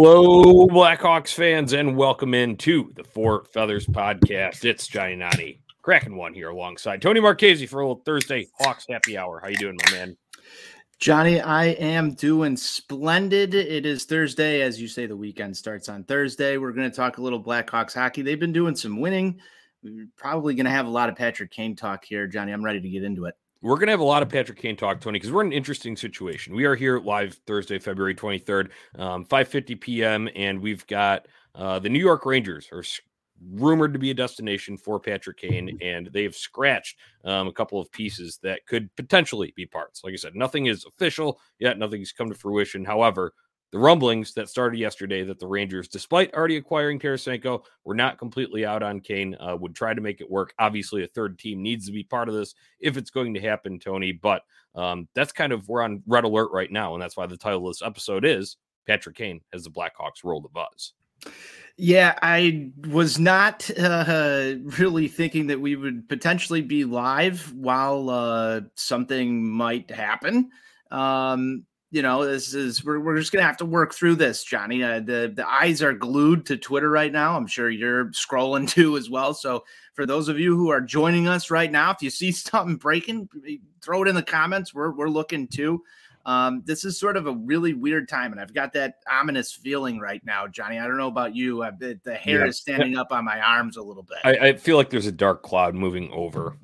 Hello, Blackhawks fans, and welcome into the Four Feathers podcast. It's Johnny Nani, cracking one here alongside Tony Marchese for a little Thursday Hawks happy hour. How you doing, my man? Johnny, I am doing splendid. It is Thursday, as you say. The weekend starts on Thursday. We're going to talk a little Blackhawks hockey. They've been doing some winning. We're probably going to have a lot of Patrick Kane talk here, Johnny. I'm ready to get into it. We're going to have a lot of Patrick Kane talk, Tony, because we're in an interesting situation. We are here live Thursday, February 23rd, um, 5.50 p.m., and we've got uh, the New York Rangers are rumored to be a destination for Patrick Kane, and they have scratched um, a couple of pieces that could potentially be parts. Like I said, nothing is official yet, nothing's come to fruition. However, the rumblings that started yesterday that the Rangers, despite already acquiring Tarasenko, were not completely out on Kane, uh, would try to make it work. Obviously, a third team needs to be part of this if it's going to happen, Tony. But um, that's kind of we're on red alert right now, and that's why the title of this episode is Patrick Kane as the Blackhawks roll the buzz. Yeah, I was not uh, really thinking that we would potentially be live while uh, something might happen. Um, you know, this is we're, we're just gonna have to work through this, Johnny. Uh, the the eyes are glued to Twitter right now. I'm sure you're scrolling too as well. So for those of you who are joining us right now, if you see something breaking, throw it in the comments. We're we're looking too. Um, this is sort of a really weird time, and I've got that ominous feeling right now, Johnny. I don't know about you. Uh, the, the, hair yeah. is standing up on my arms a little bit. I, I feel like there's a dark cloud moving over,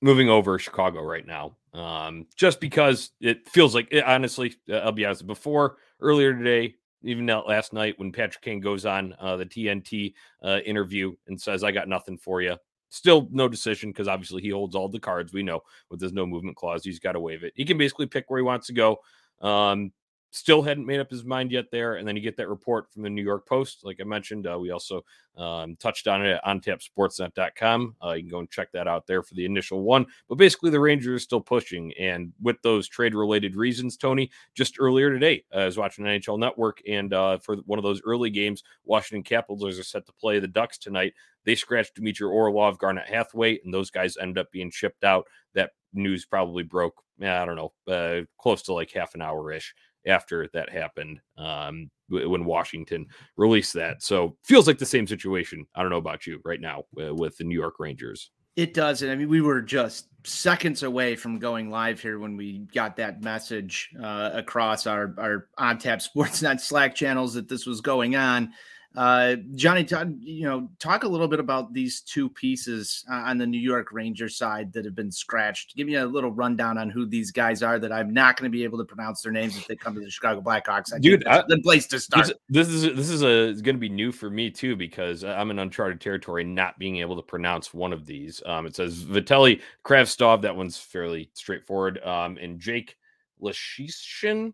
moving over Chicago right now um, just because it feels like it, honestly, uh, I'll be honest. Before earlier today, even last night, when Patrick Kane goes on uh, the TNT uh, interview and says, "I got nothing for you," still no decision because obviously he holds all the cards. We know with his no movement clause, he's got to waive it. He can basically pick where he wants to go. Um, still hadn't made up his mind yet there. And then you get that report from the New York Post. Like I mentioned, uh, we also um, touched on it at ontapsportsnet.com. Uh, you can go and check that out there for the initial one. But basically, the Rangers are still pushing. And with those trade related reasons, Tony, just earlier today, uh, I was watching NHL Network. And uh, for one of those early games, Washington Capitals are set to play the Ducks tonight. They scratched Dmitry Orlov, Garnet Hathaway, and those guys ended up being shipped out. That news probably broke, I don't know, uh, close to like half an hour ish after that happened um, when Washington released that. So feels like the same situation. I don't know about you right now uh, with the New York Rangers. It does. And I mean, we were just seconds away from going live here when we got that message uh, across our, our on tap sportsnet slack channels that this was going on. Uh, Johnny, talk, you know, talk a little bit about these two pieces uh, on the New York Rangers side that have been scratched. Give me a little rundown on who these guys are that I'm not going to be able to pronounce their names if they come to the Chicago Blackhawks. I Dude, that's the place to start. This, this is this is a going to be new for me too because I'm in uncharted territory, not being able to pronounce one of these. Um, it says Vitaly Kravtsov. That one's fairly straightforward. Um, and Jake Leschyshyn.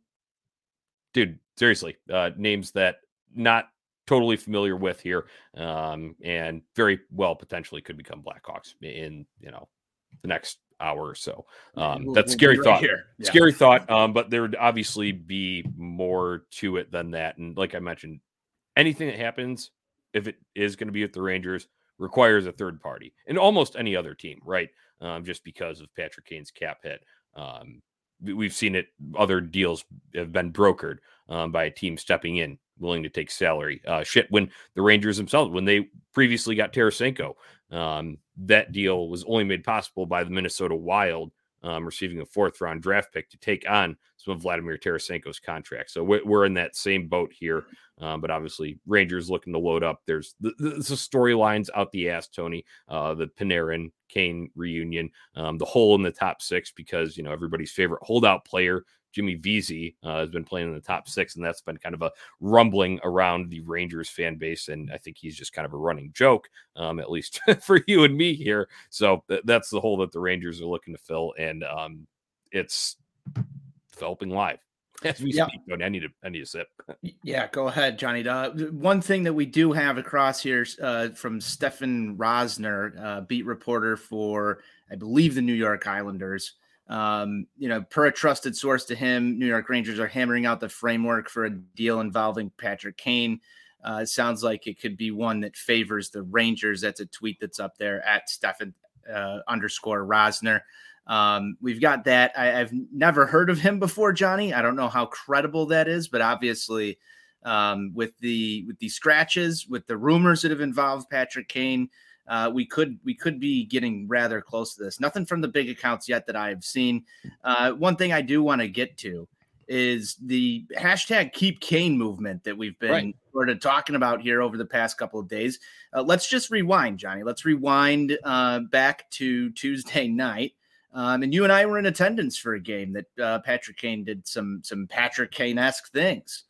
Dude, seriously, uh, names that not totally familiar with here, um, and very well potentially could become Blackhawks in you know the next hour or so. Um, we'll, that's we'll scary thought. Right yeah. Scary thought. Um, but there would obviously be more to it than that. And like I mentioned, anything that happens, if it is going to be with the Rangers, requires a third party and almost any other team, right? Um, just because of Patrick Kane's cap hit. Um, we've seen it. Other deals have been brokered um, by a team stepping in willing to take salary. Uh, shit, when the Rangers themselves, when they previously got Tarasenko, um, that deal was only made possible by the Minnesota Wild um, receiving a fourth round draft pick to take on some of Vladimir Tarasenko's contract. So we're, in that same boat here. Um, but obviously, Rangers looking to load up. There's the, the, the storylines out the ass, Tony. Uh, the Panarin Kane reunion, um, the hole in the top six because you know everybody's favorite holdout player Jimmy Vesey uh, has been playing in the top six, and that's been kind of a rumbling around the Rangers fan base. And I think he's just kind of a running joke, um, at least for you and me here. So th- that's the hole that the Rangers are looking to fill, and um, it's developing live. As we yep. speak, I need to I need to sip. yeah, go ahead, Johnny. Uh, one thing that we do have across here uh, from Stefan Rosner, uh, beat reporter for I believe the New York Islanders. Um, you know, per a trusted source to him, New York Rangers are hammering out the framework for a deal involving Patrick Kane. Uh, it sounds like it could be one that favors the Rangers. That's a tweet that's up there at Stefan uh, underscore Rosner. Um, we've got that. I, have never heard of him before, Johnny. I don't know how credible that is, but obviously, Um, with the with the scratches, with the rumors that have involved Patrick Kane, uh, we could we could be getting rather close to this. Nothing from the big accounts yet that I've seen. Uh, one thing I do want to get to is the hashtag Keep Kane movement that we've been right. sort of talking about here over the past couple of days. Uh, let's just rewind, Johnny. Let's rewind uh, back to Tuesday night. Um, and you and I were in attendance for a game that uh, Patrick Kane did some some Patrick Kane esque things.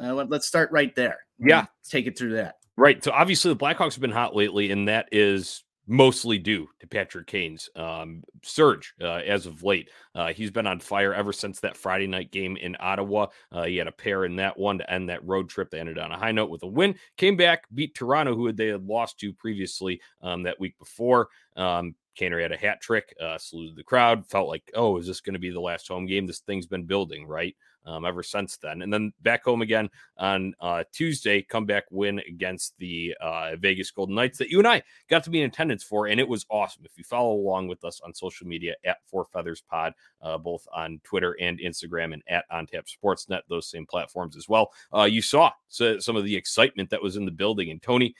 Uh, let, us start right there. Yeah, let's take it through that. Right. So obviously the Blackhawks have been hot lately, and that is mostly due to Patrick Kane's um, surge uh, as of late. Uh, he's been on fire ever since that Friday night game in Ottawa. Uh, he had a pair in that one to end that road trip. They ended on a high note with a win. Came back, beat Toronto, who they had lost to previously um, that week before. Um, Kaner had a hat trick, uh, saluted the crowd, felt like, oh, is this going to be the last home game? This thing's been building, right? Um, ever since then. And then back home again on uh, Tuesday, comeback win against the uh, Vegas Golden Knights that you and I got to be in attendance for, and it was awesome. If you follow along with us on social media at Four Feathers Pod, uh, both on Twitter and Instagram, and at On OnTap Sportsnet, those same platforms as well, uh, you saw some of the excitement that was in the building. And Tony,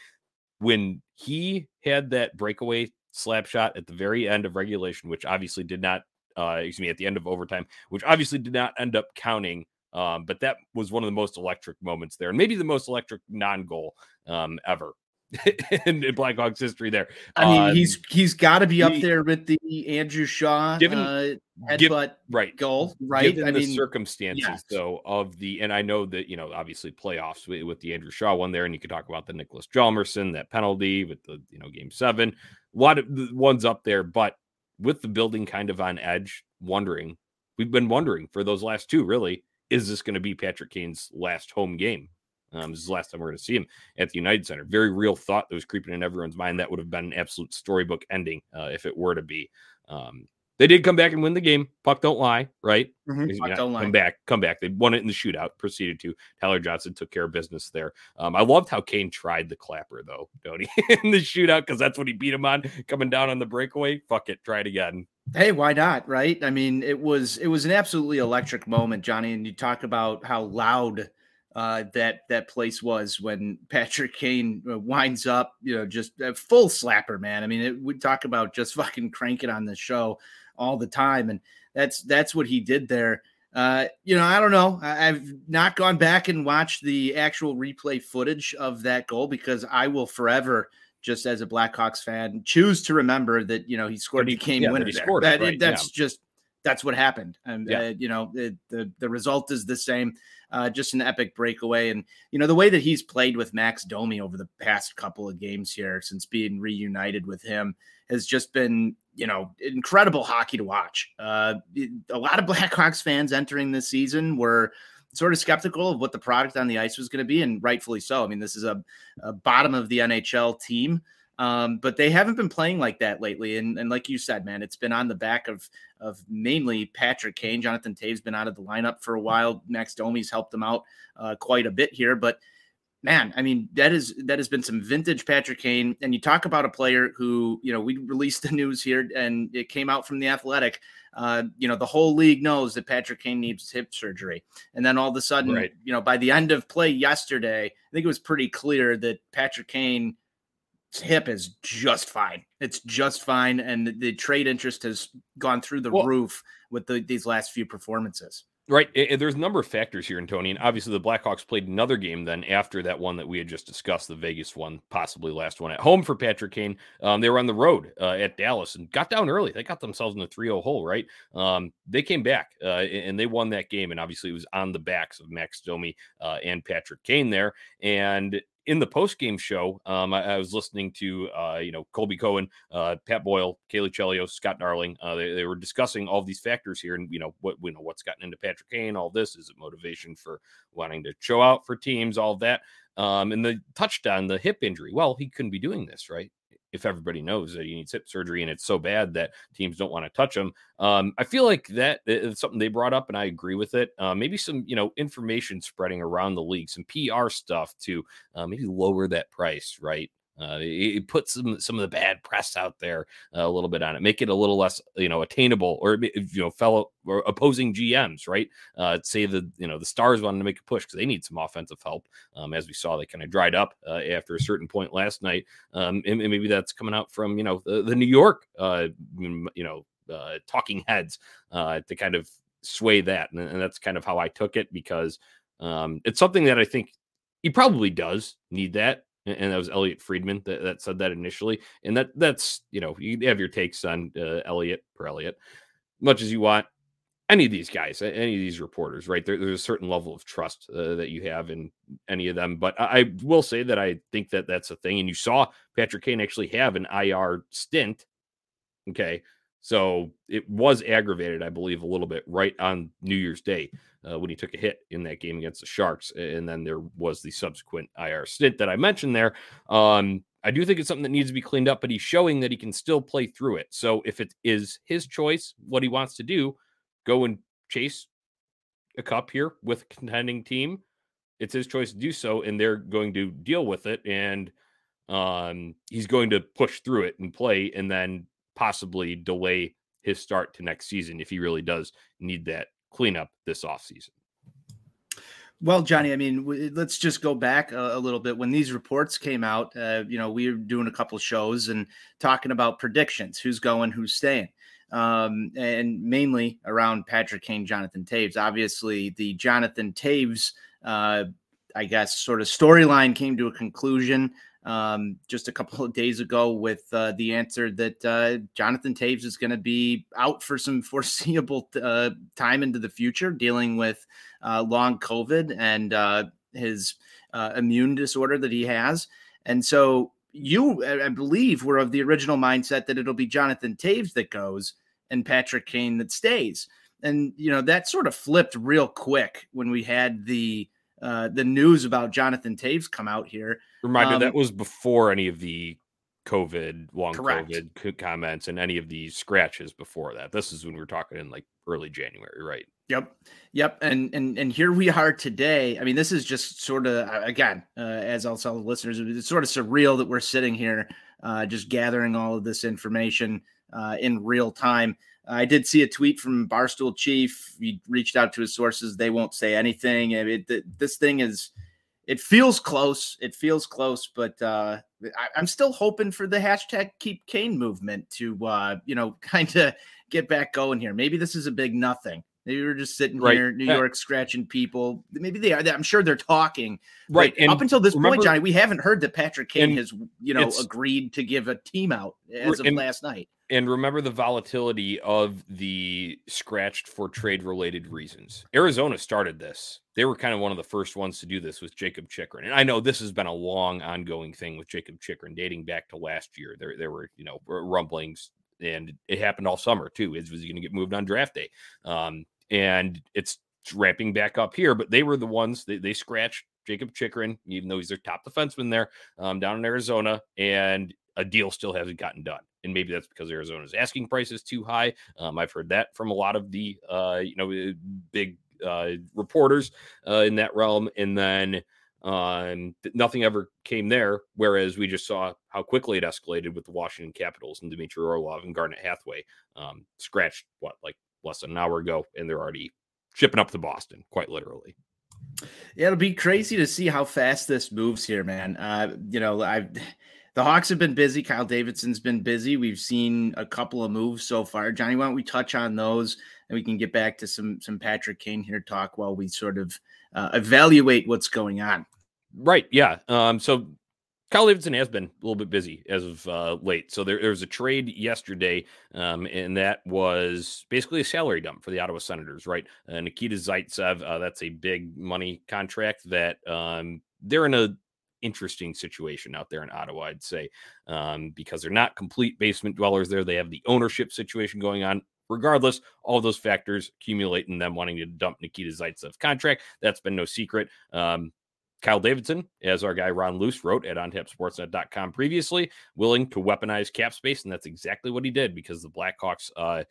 when he had that breakaway slap shot at the very end of regulation, which obviously did not uh, excuse me, at the end of overtime, which obviously did not end up counting. Um, but that was one of the most electric moments there, and maybe the most electric non-goal um, ever in, in Blackhawks history. There, I mean, um, he's he's got to be up there with the Andrew Shaw given, uh, headbutt right goal, right? Given I the mean, circumstances yes. though of the, and I know that you know obviously playoffs with, with, the Andrew Shaw one there, and you could talk about the Nicholas Hjalmarsson that penalty with the you know game seven, a lot of the ones up there, but with the building kind of on edge, wondering, we've been wondering for those last two, really, is this going to be Patrick Kane's last home game? Um, this is the last time we're going to see him at the United Center. Very real thought that was creeping in everyone's mind. That would have been an absolute storybook ending uh, if it were to be. Um, they did come back and win the game. Puck don't lie, right? Mm-hmm. don't lie. Come back, come back. They won it in the shootout. Proceeded to Tyler Johnson took care of business there. Um, I loved how Kane tried the clapper though, don't he, in the shootout because that's what he beat him on coming down on the breakaway. Fuck it, try it again. Hey, why not? Right? I mean, it was it was an absolutely electric moment, Johnny. And you talk about how loud uh, that that place was when Patrick Kane uh, winds up, you know, just a full slapper, man. I mean, it, we talk about just fucking cranking on the show all the time, and that's that's what he did there. Uh, you know, I don't know. I, have not gone back and watched the actual replay footage of that goal because I will forever, just as a Blackhawks fan, choose to remember that you know he scored the game yeah, winner. He scored that, right, that's yeah. just that's what happened. And yeah. uh, you know, it, the the result is the same. Uh, just an epic breakaway, and you know the way that he's played with Max Domi over the past couple of games here since being reunited with him has just been you know incredible hockey to watch. Uh, a lot of Blackhawks fans entering this season were sort of skeptical of what the product on the ice was going to be, and rightfully so. I mean, this is a, a bottom of the NHL team. Um, but they haven't been playing like that lately. And, and like you said, man, it's been on the back of of mainly Patrick Kane. Jonathan Toews been out of the lineup for a while. Max Domi's helped them out uh, quite a bit here. But man, I mean, that is that has been some vintage Patrick Kane. And you talk about a player who, you know, we released the news here and it came out from the athletic. Uh, you know, the whole league knows that Patrick Kane needs hip surgery. And then all of a sudden, right. you know, by the end of play yesterday, I think it was pretty clear that Patrick Kane hip is just fine. It's just fine, and the, the trade interest has gone through the well, roof with the, these last few performances. Right. There's a number of factors here, Tony. And obviously, the Blackhawks played another game then after that one that we had just discussed, the Vegas one, possibly last one at home for Patrick Kane. Um, they were on the road uh, at Dallas and got down early. They got themselves in the 3 0 hole, right? Um, they came back uh, and they won that game. And obviously, it was on the backs of Max Domi uh, and Patrick Kane there. And in the post game show, um, I, I, was listening to uh, you know Colby Cohen, uh, Pat Boyle, Caley Chelios, Scott Darling. Uh, they, they, were discussing all these factors here, and you know what you know what's gotten into Patrick Kane. All this is it motivation for wanting to show out for teams, all that. Um, and the touchdown, the hip injury. Well, he couldn't be doing this, right? If everybody knows that he needs hip surgery and it's so bad that teams don't want to touch him. Um, I feel like that is something they brought up, and I agree with it. Uh, maybe some, you know, information spreading around the league, some PR stuff to uh, maybe lower that price, right? Uh, it, put some some of the bad press out there uh, a little bit on it, make it a little less you know attainable, or you know fellow or opposing GMs, right? Uh, say the you know the Stars wanted to make a push because they need some offensive help. Um, as we saw, they kind of dried up uh, after a certain point last night, um, and, and, maybe that's coming out from you know the, the New York uh, you know uh, talking heads to kind of sway that, and, and, that's kind of how I took it because um, it's something that I think he probably does need that and that was Elliotte Friedman that, that said that initially. And that that's you know you have your takes on uh, Elliotte per Elliotte, much as you want. Any of these guys, any of these reporters, right? There, there's a certain level of trust uh, that you have in any of them. But I, I will say that I think that that's a thing. And you saw Patrick Kane actually have an IR stint. Okay, so it was aggravated, I believe, a little bit right on New Year's Day uh, when he took a hit in that game against the Sharks. And then there was the subsequent IR stint that I mentioned there. Um, I do think it's something that needs to be cleaned up, but he's showing that he can still play through it. So if it is his choice, what he wants to do, go and chase a cup here with a contending team, it's his choice to do so. And they're going to deal with it. And um, he's going to push through it and play and then possibly delay his start to next season if he really does need that cleanup this offseason. Well, Johnny, I mean, w- let's just go back a, a, little bit. When these reports came out, uh, you know, we were doing a couple shows and talking about predictions who's going, who's staying, um, and mainly around Patrick Kane, Jonathan Toews. Obviously, the Jonathan Toews, uh, I guess, sort of storyline came to a conclusion um, just a couple of days ago with uh, the answer that uh, Jonathan Toews is going to be out for some foreseeable uh, time into the future, dealing with uh, long COVID and uh, his uh, immune disorder that he has. And so you, I believe, were of the original mindset that it'll be Jonathan Toews that goes and Patrick Kane that stays. And, you know, that sort of flipped real quick when we had the the news about Jonathan Toews come out here. Reminder um, that was before any of the COVID, long correct. COVID comments and any of the scratches before that. This is when we're talking in like early January, right? Yep, yep. And and and here we are today. I mean, this is just sort of again, uh, as I'll tell the listeners, it's sort of surreal that we're sitting here, uh, just gathering all of this information uh, in real time. I did see a tweet from Barstool Chief. He reached out to his sources. They won't say anything. It, it, this thing is, it feels close. It feels close, but uh, I, am still hoping for the hashtag Keep Kane movement to, uh, you know, kind of get back going here. Maybe this is a big nothing. Maybe we're just sitting right. here, New York, scratching people. Maybe they are. I'm sure they're talking. Right. And up until this remember, point, Johnny, we haven't heard that Patrick Kane has, you know, agreed to give a team out as of last night and remember the volatility of the scratched for trade related reasons. Arizona started this. They were kind of one of the first ones to do this with Jakob Chychrun. And I know this has been a long ongoing thing with Jakob Chychrun dating back to last year. There there were, you know, rumblings and it happened all summer too. Is was he going to get moved on draft day? Um, and it's ramping back up here, but they were the ones they, they scratched Jakob Chychrun, even though he's their top defenseman there um, down in Arizona, and a deal still hasn't gotten done and maybe that's because Arizona's asking price is too high. Um, I've heard that from a lot of the uh, you know big uh, reporters uh, in that realm, and then um, nothing ever came there. Whereas we just saw how quickly it escalated with the Washington Capitals and Dmitry Orlov and Garnet Hathaway um, scratched what like less than an hour ago, and they're already shipping up to Boston, quite literally. Yeah, it'll be crazy to see how fast this moves here, man. Uh, you know, I've the Hawks have been busy. Kyle Davidson's been busy. We've seen a couple of moves so far. Johnny, why don't we touch on those and we can get back to some some Patrick Kane here talk while we sort of uh, evaluate what's going on. Right. Yeah. Um. So Kyle Davidson has been a little bit busy as of uh, late. So there, there was a trade yesterday, um, and that was basically a salary dump for the Ottawa Senators, right? Uh, Nikita Zaitsev, uh, that's a big money contract that um, they're in a interesting situation out there in Ottawa, I'd say, um, because they're not complete basement dwellers there. They have the ownership situation going on. Regardless, all those factors accumulate in them wanting to dump Nikita Zaitsev's contract. That's been no secret. Um, Kyle Davidson, as our guy Ron Luce wrote at ontapsportsnet.com previously, willing to weaponize cap space. And that's exactly what he did because the Blackhawks uh,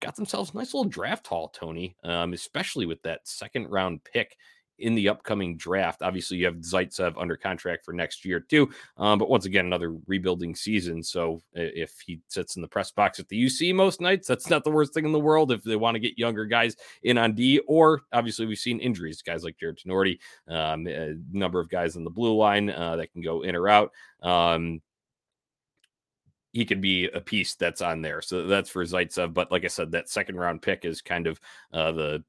got themselves a nice little draft haul, Tony, um, especially with that second round pick in the upcoming draft. Obviously, you have Zaitsev under contract for next year too. Um, but once again, another rebuilding season. So if he sits in the press box at the UC most nights, that's not the worst thing in the world. If they want to get younger guys in on D, or obviously we've seen injuries, guys like Jared Tinordi, um, a number of guys in the blue line uh, that can go in or out. Um, he could be a piece that's on there. So that's for Zaitsev. But like I said, that second round pick is kind of uh, the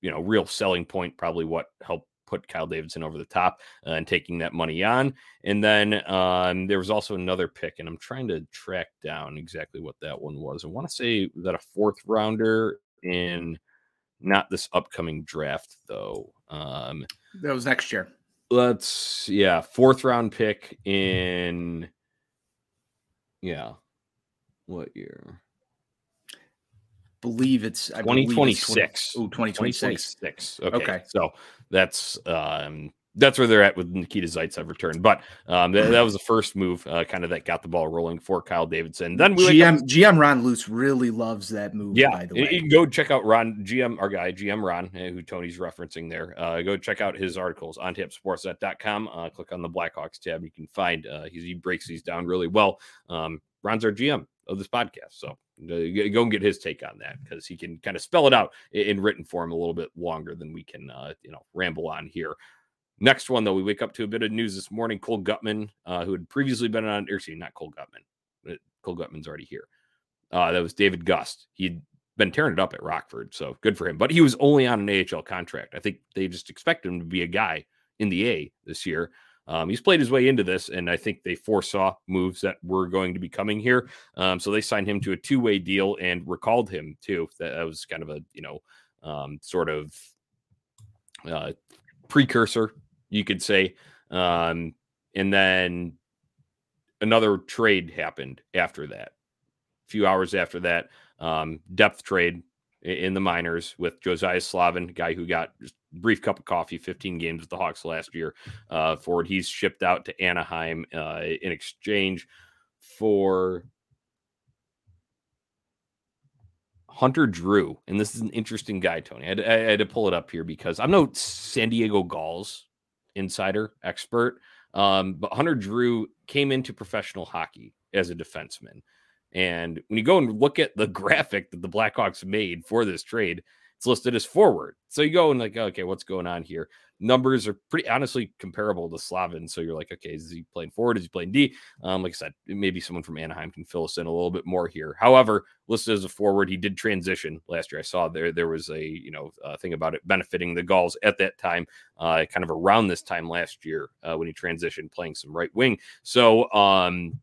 you know real selling point. Probably what helped put Kyle Davidson over the top uh, and taking that money on. And then um, there was also another pick, and I'm trying to track down exactly what that one was. I want to say that a fourth rounder in not this upcoming draft though. Um, that was next year. Let's yeah, fourth round pick in yeah. What year? Believe it's I 2026. Oh, 2026. 2026. Okay. okay. So that's um that's where they're at with Nikita Zaitsev return. But um, that, that, was the first move, uh, kind of that got the ball rolling for Kyle Davidson. Then we GM GM Ron Luce really loves that move. Yeah, by the way, you can go check out Ron GM, our guy GM Ron, eh, who Tony's referencing there. Uh, go check out his articles on tipsportsnet.com. Uh, click on the Blackhawks tab. You can find uh, he breaks these down really well. Um, Ron's our GM of this podcast, so uh, go and get his take on that because he can kind of spell it out in written form a little bit longer than we can, uh, you know, ramble on here. Next one, though, we wake up to a bit of news this morning. Cole Guttman, uh, who had previously been on, or excuse me, not Cole Guttman. Cole Guttman's already here. Uh, that was David Gust. He'd been tearing it up at Rockford, so good for him. But he was only on an AHL contract. I think they just expect him to be a guy in the A this year. Um, he's played his way into this, and I think they foresaw moves that were going to be coming here. Um, so they signed him to a two-way deal and recalled him too. That, that was kind of a you know um, sort of uh, precursor you could say. Um, and then another trade happened after that. A few hours after that, um, depth trade in the minors with Josiah Slavin, guy who got just brief cup of coffee, 15 games with the Hawks last year. Uh, forward, he's shipped out to Anaheim uh, in exchange for Hunter Drew. And this is an interesting guy, Tony. I had, I had to pull it up here because I'm no San Diego Gulls insider expert. Um, but Hunter Drew came into professional hockey as a defenseman. And when you go and look at the graphic that the Blackhawks made for this trade, it's listed as forward. So you go and like, okay, what's going on here? Numbers are pretty honestly comparable to Slavin. So you're like, okay, is he playing forward? Is he playing D? Um, like I said, maybe someone from Anaheim can fill us in a little bit more here. However, listed as a forward, he did transition last year. I saw there there was a you know uh, thing about it benefiting the Gulls at that time, uh, kind of around this time last year uh, when he transitioned, playing some right wing. So um,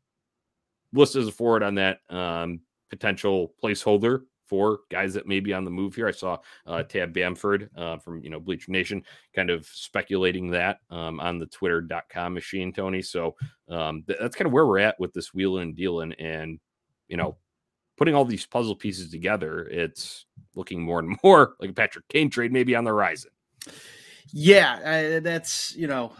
listed as a forward on that um, potential placeholder for guys that may be on the move here. I saw uh, Tab Bamford uh, from you know Bleacher Nation kind of speculating that um, on the Twitter.com machine, Tony. So um, th- that's kind of where we're at with this wheeling and dealing, and you know, putting all these puzzle pieces together. It's looking more and more like a Patrick Kane trade, maybe on the horizon. Yeah, I, that's you know,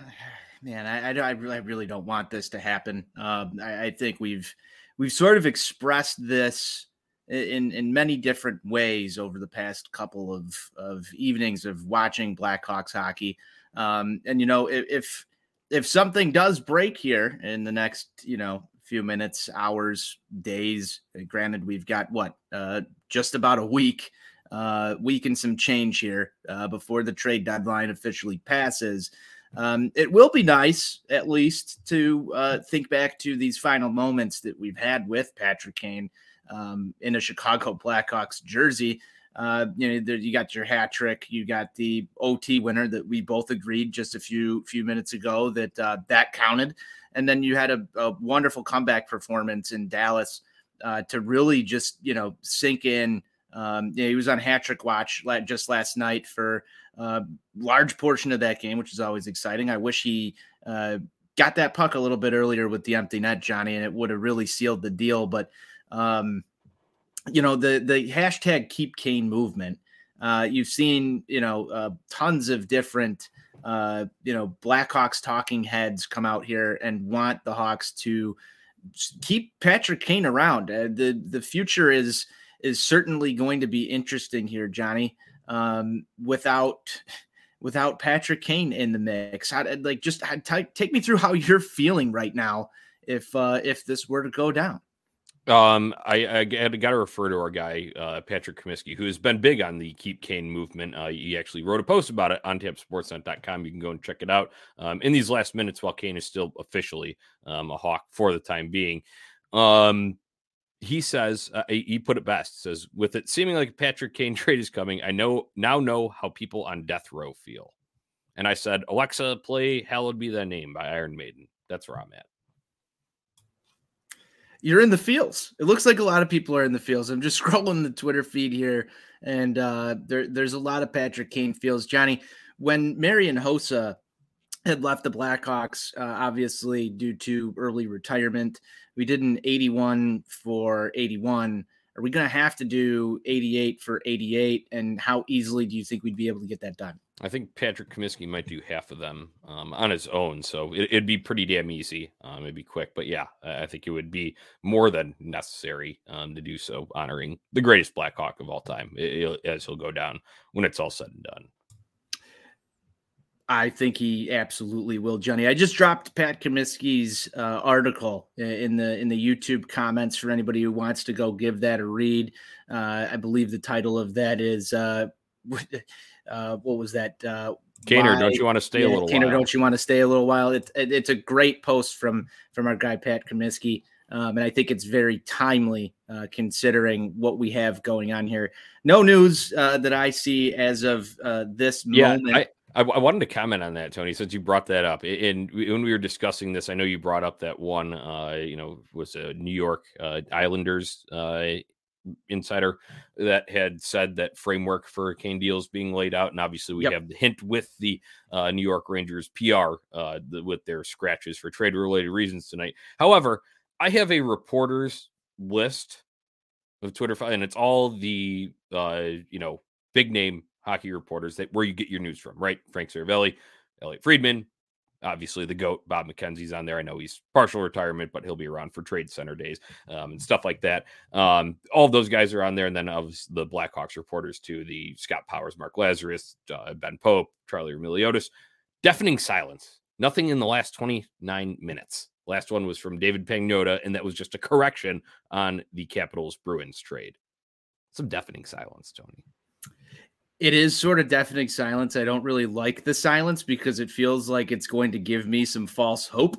man, I, I, I, really, I really don't want this to happen. Um, I, I think we've we've sort of expressed this in in many different ways over the past couple of of evenings of watching Blackhawks hockey. Um, and you know, if if something does break here in the next, you know, few minutes, hours, days, uh, granted we've got what uh, just about a week, uh, week and some change here uh, before the trade deadline officially passes. Um, it will be nice, at least, to uh, think back to these final moments that we've had with Patrick Kane um, in a Chicago Blackhawks jersey. Uh, you know, there, you got your hat trick. You got the OT winner that we both agreed just a few few minutes ago that uh, that counted, and then you had a, a wonderful comeback performance in Dallas uh, to really just you know sink in. Um, yeah, he was on hat trick watch just last night for a uh, large portion of that game, which is always exciting. I wish he uh, got that puck a little bit earlier with the empty net, Johnny, and it would have really sealed the deal. But um, you know the the hashtag keep Kane movement. Uh, you've seen you know uh, tons of different uh, you know Blackhawks talking heads come out here and want the Hawks to keep Patrick Kane around. Uh, the the future is is certainly going to be interesting here, Johnny. Um, without without Patrick Kane in the mix? How like just take me through how you're feeling right now if uh, if this were to go down. Um, I, I got to refer to our guy uh, Patrick Comiskey, who has been big on the Keep Kane movement. Uh, he actually wrote a post about it on TampaSportsNet.com. You can go and check it out. Um, in these last minutes, while Kane is still officially um, a Hawk for the time being, um, he says uh, he put it best. Says with it seeming like Patrick Kane trade is coming, I know now know how people on death row feel. And I said, Alexa, play "Hallowed Be Thy Name" by Iron Maiden. That's where I'm at you're in the fields. It looks like a lot of people are in the fields. I'm just scrolling the Twitter feed here, and uh, there, there's a lot of Patrick Kane fields. Johnny, when Marian Hossa had left the Blackhawks, uh, obviously due to early retirement, we did an 81 for 81. Are we going to have to do 88 for 88? And how easily do you think we'd be able to get that done? I think Patrick Comiskey might do half of them um, on his own, so it, would be pretty damn easy. Um, it'd be quick, but yeah, I think it would be more than necessary um, to do so, honoring the greatest Blackhawk of all time, it, as he'll go down when it's all said and done. I think he absolutely will, Johnny. I just dropped Pat Comiskey's uh, article in the in the YouTube comments for anybody who wants to go give that a read. Uh, I believe the title of that is uh, uh, what was that? Uh, Kaner, don't you want to stay yeah, a little Kaner, don't you want to stay a little while? It, it, it's a great post from from our guy Pat Comiskey. Um, and I think it's very timely uh, considering what we have going on here. No news uh, that I see as of uh, this yeah, moment. I, I, I, wanted to comment on that, Tony, since you brought that up. And when we were discussing this, I know you brought up that one, uh, you know, was a New York uh, Islanders uh, insider that had said that framework for Kane deals being laid out, and obviously we yep. have the hint with the uh, New York Rangers PR uh, the, with their scratches for trade related reasons tonight. However, I have a reporters list of Twitter, and it's all the uh, you know big name hockey reporters that where you get your news from, right? Frank Seravalli, elliotte Friedman, obviously the goat bob mckenzie's on there. I know he's partial retirement but he'll be around for trade center days um, and stuff like that. Um, all those guys are on there and then of the blackhawks reporters too the scott powers mark Lazerus, uh, ben pope charlie Roumeliotis. deafening silence. Nothing in the last 29 minutes. Last one was from david pagnotta and that was just a correction on the capitals bruins trade. Some deafening silence tony it is sort of deafening silence. I don't really like the silence because it feels like it's going to give me some false hope.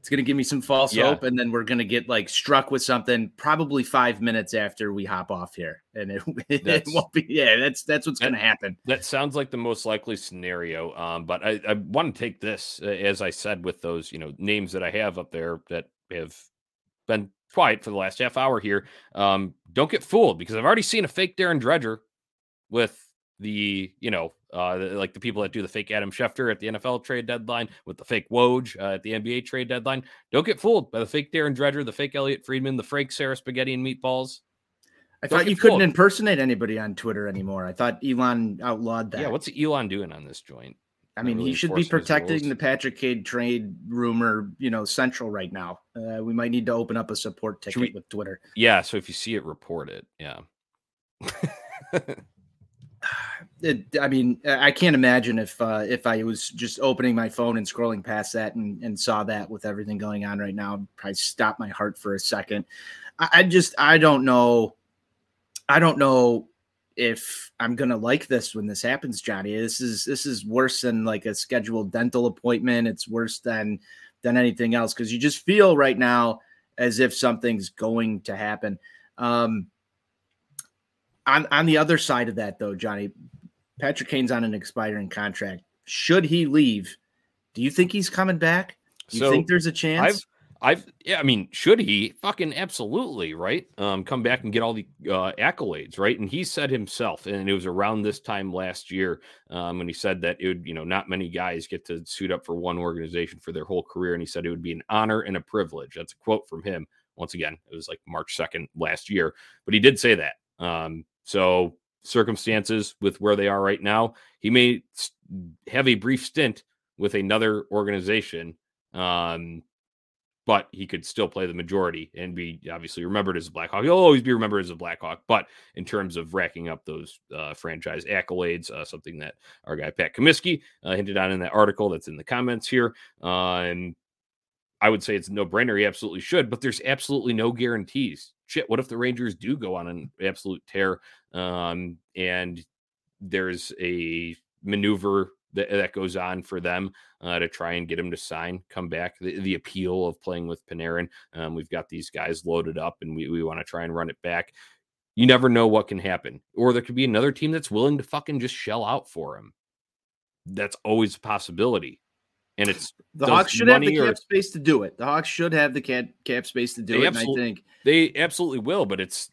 It's going to give me some false yeah. hope, and then we're going to get like struck with something probably five minutes after we hop off here, and it, it won't be. Yeah, that's that's what's going to happen. That sounds like the most likely scenario. Um, but I, I want to take this as I said with those you know names that I have up there that have been quiet for the last half hour here. Um, don't get fooled because I've already seen a fake Darren Dreger with the you know uh, like the people that do the fake Adam Schefter at the NFL trade deadline with the fake Woj uh, at the NBA trade deadline. Don't get fooled by the fake Darren Dreger, the fake Elliotte Friedman, the fake Sarah Spaghetti and Meatballs. I Don't thought you couldn't impersonate anybody on Twitter anymore. I thought Elon outlawed that. Yeah, what's Elon doing on this joint? I mean, really he should be protecting the Patrick Kane trade rumor, you know, central right now. Uh, we might need to open up a support ticket we, with Twitter. Yeah, so if you see it, report it. Yeah. it, I mean, I can't imagine if uh, if I was just opening my phone and scrolling past that and, and saw that with everything going on right now, I'd probably stop my heart for a second. I, I just I don't know. I don't know if I'm gonna like this when this happens, Johnny. This is this is worse than like a scheduled dental appointment. It's worse than than anything else because you just feel right now as if something's going to happen. Um, on on the other side of that, though, Johnny, Patrick Kane's on an expiring contract. Should he leave? Do you think he's coming back? Do you so think there's a chance? I've I've yeah, I mean, should he? Fucking absolutely, right? Um, come back and get all the uh, accolades, right? And he said himself, and it was around this time last year um, when he said that it would, you know, not many guys get to suit up for one organization for their whole career, and he said it would be an honor and a privilege. That's a quote from him. Once again, it was like March second last year, but he did say that. Um, so circumstances with where they are right now, he may have a brief stint with another organization. Um, but he could still play the majority and be obviously remembered as a Blackhawk. He'll always be remembered as a Blackhawk, but in terms of racking up those uh, franchise accolades, uh, something that our guy Pat Comiskey uh, hinted on in that article that's in the comments here, and I would say it's no brainer. He absolutely should, but there's absolutely no guarantees. Shit, what if the Rangers do go on an absolute tear um, and there's a maneuver that, that goes on for them uh, to try and get him to sign, come back. The, the appeal of playing with Panarin. Um, we've got these guys loaded up and we, we want to try and run it back. You never know what can happen. Or there could be another team that's willing to fucking just shell out for him. That's always a possibility. And it's the Hawks should have the cap or, space to do it. The Hawks should have the cap, cap space to do it. I think they absolutely will, but it's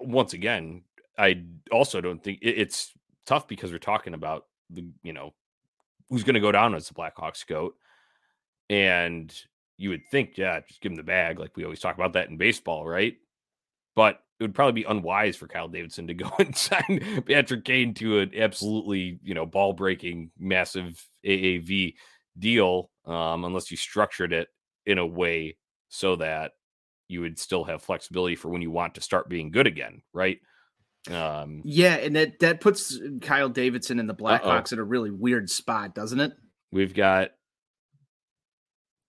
once again, I also don't think it, it's tough because we're talking about the you know who's going to go down as the Blackhawks goat. And you would think, yeah, just give him the bag. Like we always talk about that in baseball, right? But it would probably be unwise for Kyle Davidson to go and sign Patrick Kane to an absolutely, you know, ball breaking, massive AAV deal, um, unless you structured it in a way so that you would still have flexibility for when you want to start being good again, right? Um, yeah, and that that puts Kyle Davidson and the Blackhawks in a really weird spot, doesn't it? We've got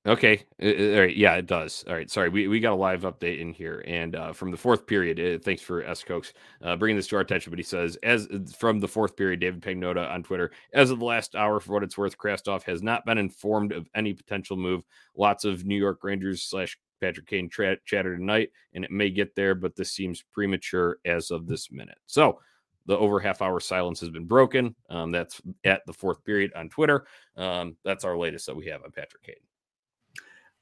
Okay. All right. Yeah, it does. All right. Sorry. We, we got a live update in here. And uh, from the fourth period, uh, thanks for S. Cokes uh, bringing this to our attention. But he says, as uh, from the fourth period, David Pagnotta on Twitter, as of the last hour, for what it's worth, Kravtsov has not been informed of any potential move. Lots of New York Rangers slash Patrick Kane tra- chatter tonight, and it may get there, but this seems premature as of this minute. So the over half hour silence has been broken. Um, that's at the fourth period on Twitter. Um, that's our latest that we have on Patrick Kane.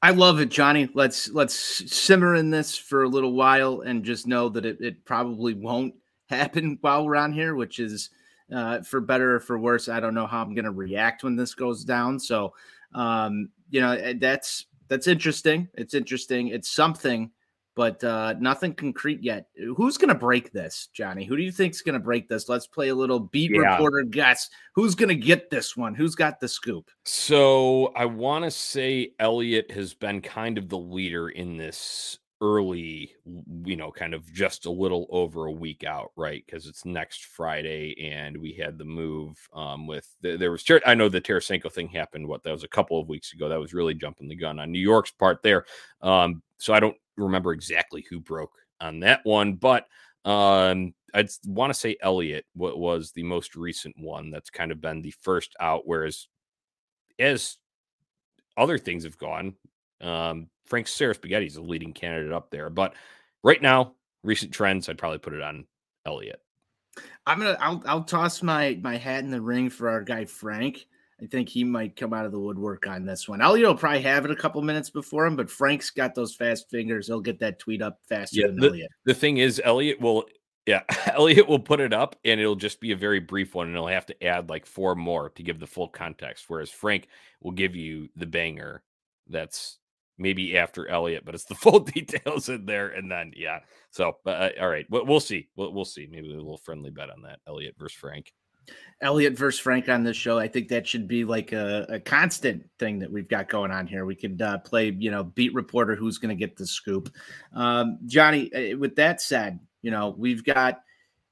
I love it, Johnny. Let's let's simmer in this for a little while and just know that it, it probably won't happen while we're on here, which is uh, for better or for worse. I don't know how I'm going to react when this goes down. So, um, you know, eh, that's that's interesting. It's interesting. It's something, but uh, nothing concrete yet. Who's going to break this, Johnny? Who do you think is going to break this? Let's play a little beat yeah. reporter guess. Who's going to get this one? Who's got the scoop? So I want to say Elliotte has been kind of the leader in this early, you know, kind of just a little over a week out, right? Because it's next Friday, and we had the move um, with the, there was. I know the Tarasenko thing happened. What that was a couple of weeks ago. That was really jumping the gun on New York's part there. Um, so I don't remember exactly who broke on that one, but um, I'd want to say Elliotte what was the most recent one that's kind of been the first out, whereas as other things have gone, um, Frank Seraspaghetti is a leading candidate up there. But right now, recent trends, I'd probably put it on Elliotte. I'm gonna I'll I'll toss my my hat in the ring for our guy Frank. I think he might come out of the woodwork on this one. Elliotte will probably have it a couple minutes before him, but Frank's got those fast fingers. He'll get that tweet up faster yeah, than the, Elliotte. The thing is, Elliotte will yeah, Elliotte will put it up and it'll just be a very brief one, and he'll have to add like four more to give the full context. Whereas Frank will give you the banger that's maybe after Elliotte, but it's the full details in there. And then, yeah. So, uh, all right, we'll, we'll see. We'll, we'll see. Maybe a little friendly bet on that Elliotte versus Frank. Elliotte versus Frank on this show. I think that should be like a, a constant thing that we've got going on here. We could uh, play, you know, beat reporter who's going to get the scoop. Um, Johnny, uh, with that said, you know, we've got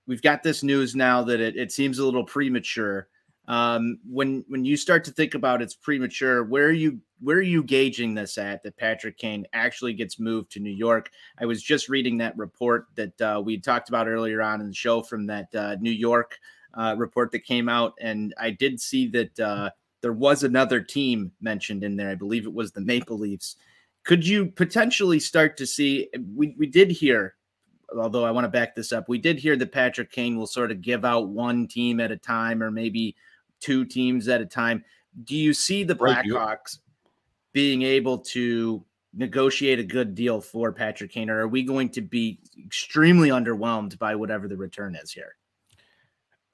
we've got this news now that it, it seems a little premature. Um, when when you start to think about it's premature, where are you where are you gauging this at that Patrick Kane actually gets moved to New York? I was just reading that report that uh, we talked about earlier on in the show from that uh, New York uh, report that came out, and I did see that uh, there was another team mentioned in there. I believe it was the Maple Leafs. Could you potentially start to see? We we did hear although I want to back this up, we did hear that Patrick Kane will sort of give out one team at a time or maybe two teams at a time. Do you see the Blackhawks being able to negotiate a good deal for Patrick Kane, or are we going to be extremely underwhelmed by whatever the return is here?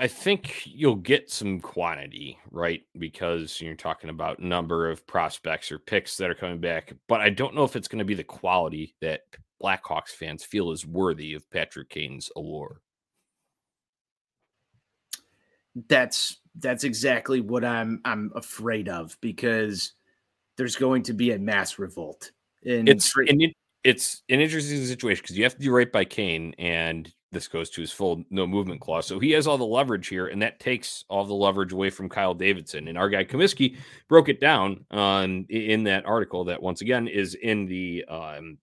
I think you'll get some quantity, right? Because you're talking about number of prospects or picks that are coming back, but I don't know if it's going to be the quality that Blackhawks fans feel is worthy of Patrick Kane's allure. That's that's exactly what I'm I'm afraid of because there's going to be a mass revolt in it's an, it's an interesting situation because you have to do right by Kane, and this goes to his full no movement clause. So he has all the leverage here, and that takes all the leverage away from Kyle Davidson. And our guy Comiskey broke it down on in that article that once again is in the um,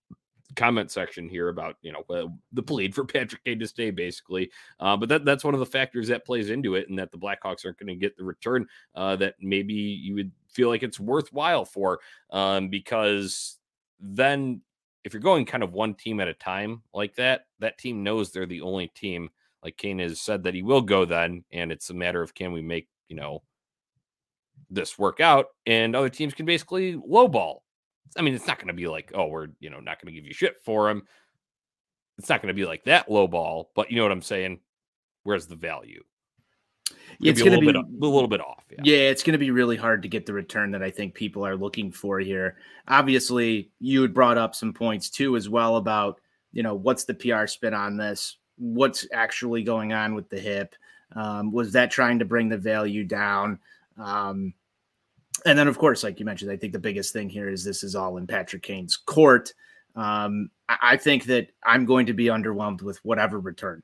comment section here about you know the plead for Patrick Kane to stay, basically. Uh, but that that's one of the factors that plays into it, and that the Blackhawks aren't going to get the return uh, that maybe you would feel like it's worthwhile for, um, because then if you're going kind of one team at a time like that, that team knows they're the only team. Like Kane has said that he will go then, and it's a matter of can we make you know this work out, and other teams can basically lowball I mean, it's not going to be like, oh, we're you know not going to give you shit for him. It's not going to be like that lowball, but you know what I'm saying. Where's the value? Yeah, it's going to be, be a little bit off. Yeah. yeah, it's going to be really hard to get the return that I think people are looking for here. Obviously, you had brought up some points too, as well about you know what's the PR spin on this? What's actually going on with the hip? Um, was that trying to bring the value down? Um, and then of course, like you mentioned, I think the biggest thing here is this is all in Patrick Kane's court. Um, I, I think that I'm going to be underwhelmed with whatever return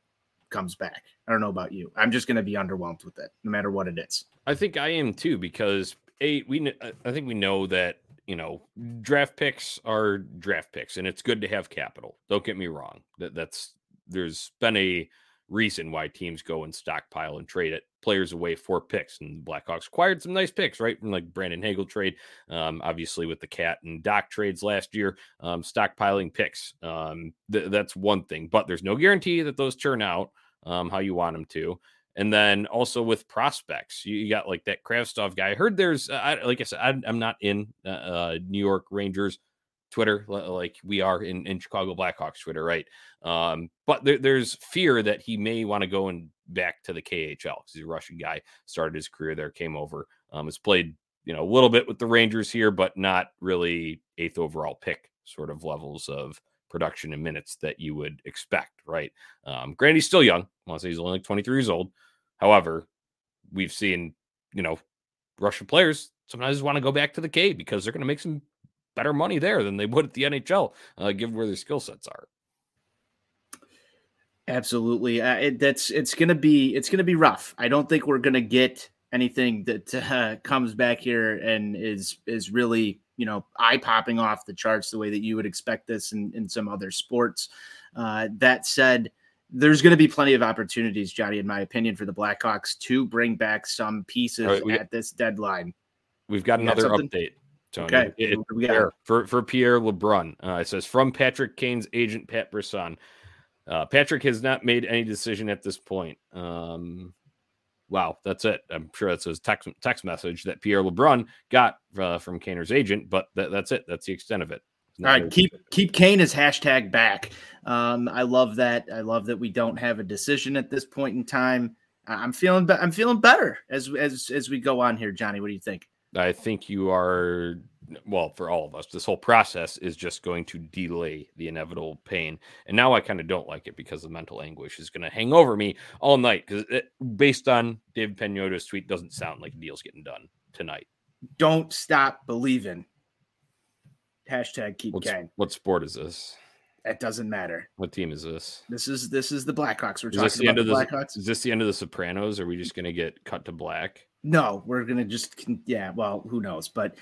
comes back. I don't know about you. I'm just going to be underwhelmed with it, no matter what it is. I think I am too because a we I think we know that you know draft picks are draft picks, and it's good to have capital. Don't get me wrong. That that's there's been a reason why teams go and stockpile and trade it players away for picks. And the Blackhawks acquired some nice picks, right? From like Brandon Hagel trade, um, obviously with the Cat and Doc trades last year, um, stockpiling picks. Um, th- that's one thing, but there's no guarantee that those turn out um, how you want them to. And then also with prospects, you, you got like that Kravtsov guy. I heard there's, uh, I, like I said, I, am not in uh, uh, New York Rangers Twitter, like we are in, in Chicago Blackhawks Twitter, right? Um, but there, there's fear that he may want to go and back to the KHL he's a Russian guy, started his career there, came over, um, has played you know a little bit with the Rangers here, but not really eighth overall pick sort of levels of production in minutes that you would expect, right? Um, granted, he's still young. I want to say he's only like 23 years old. However, we've seen, you know, Russian players sometimes want to go back to the K because they're going to make some better money there than they would at the NHL, uh, given where their skill sets are. Absolutely, uh, it, that's it's gonna be it's gonna be rough. I don't think we're gonna get anything that uh, comes back here and is is really you know eye popping off the charts the way that you would expect this in, in some other sports. Uh, that said, there's going to be plenty of opportunities, Johnny, in my opinion, for the Blackhawks to bring back some pieces right, we, at this deadline. We've got another update. Tony. Okay. It, it, for, for Pierre LeBrun. Uh, it says from Patrick Kane's agent, Pat Brisson. Uh, Patrick has not made any decision at this point. Um, wow, that's it. I'm sure that's his text, text message that Pierre LeBrun got uh, from Kaner's agent, but th- that's it. That's the extent of it. All right, keep keep Kane as hashtag back. Um, I love that. I love that we don't have a decision at this point in time. I'm feeling be- I'm feeling better as as as we go on here, Johnny. What do you think? I think you are well for all of us. This whole process is just going to delay the inevitable pain, and now I kind of don't like it because the mental anguish is going to hang over me all night. Because based on David Pagnotta's tweet, doesn't sound like a deal's getting done tonight. Don't stop believing. Hashtag keep What's, Kane. What sport is this? It doesn't matter. What team is this? This is this is the Blackhawks. We're is talking about the, the Blackhawks. Is this the end of the Sopranos? Are we just going to get cut to black? No, we're gonna just yeah. Well, who knows? But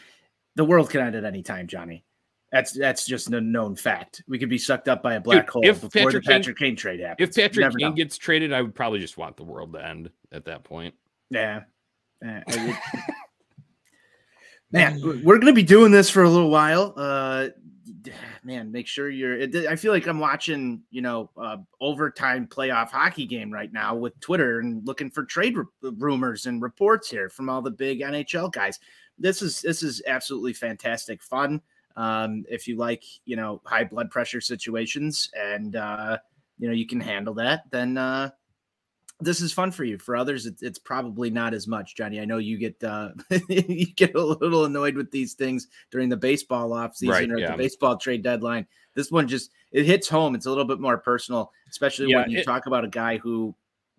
the world can end at any time, Johnny. That's that's just a known fact. We could be sucked up by a black Dude, hole if before Patrick the Patrick Kane, Kane trade happens. If Patrick Kane know. gets traded, I would probably just want the world to end at that point. Yeah. man, we're gonna be doing this for a little while. Uh, man, make sure you're. I feel like I'm watching, you know, uh, overtime playoff hockey game right now with Twitter and looking for trade r- rumors and reports here from all the big NHL guys. This is this is absolutely fantastic fun. Um, if you like, you know, high blood pressure situations and uh, you know you can handle that, then uh, this is fun for you. For others, it, it's probably not as much, Johnny. I know you get uh, you get a little annoyed with these things during the baseball off season right, or yeah. the baseball trade deadline. This one just it hits home. It's a little bit more personal, especially yeah, when you it, talk about a guy who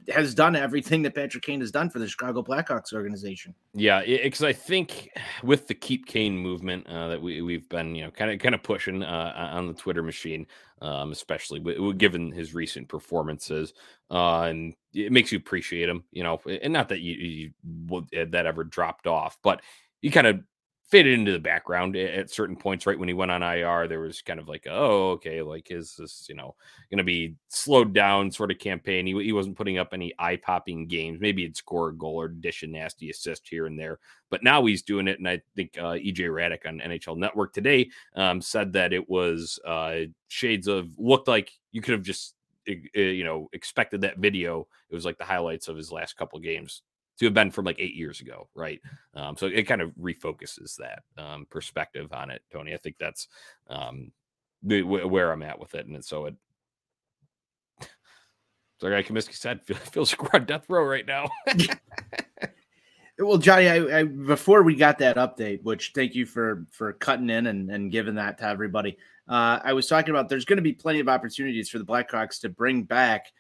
has done everything that Patrick Kane has done for the Chicago Blackhawks organization. Yeah, because I think with the keep Kane movement uh, that we we've been you know kind of kind of pushing uh, on the Twitter machine, um, especially w- given his recent performances, uh, and it makes you appreciate him, you know, and not that you, you that ever dropped off, but you kind of faded into the background at certain points right? When he went on ir there was kind of like oh okay like is this you know going to be slowed down sort of campaign? He, he wasn't putting up any eye-popping games. Maybe he'd score a goal or dish a nasty assist here and there but now he's doing it and i think uh, ej Hradek on nhl network today um, said that it was uh, shades of looked like you could have just you know expected that video. It was like the highlights of his last couple games to have been from like eight years ago, right? Um, so it kind of refocuses that um, perspective on it, Tony. I think that's um, where I'm at with it, and so it. So like Comiskey said, feels squad death row right now. well, Johnny, I, I, before we got that update, which thank you for for cutting in and, and giving that to everybody. Uh, I was talking about there's going to be plenty of opportunities for the Blackhawks to bring back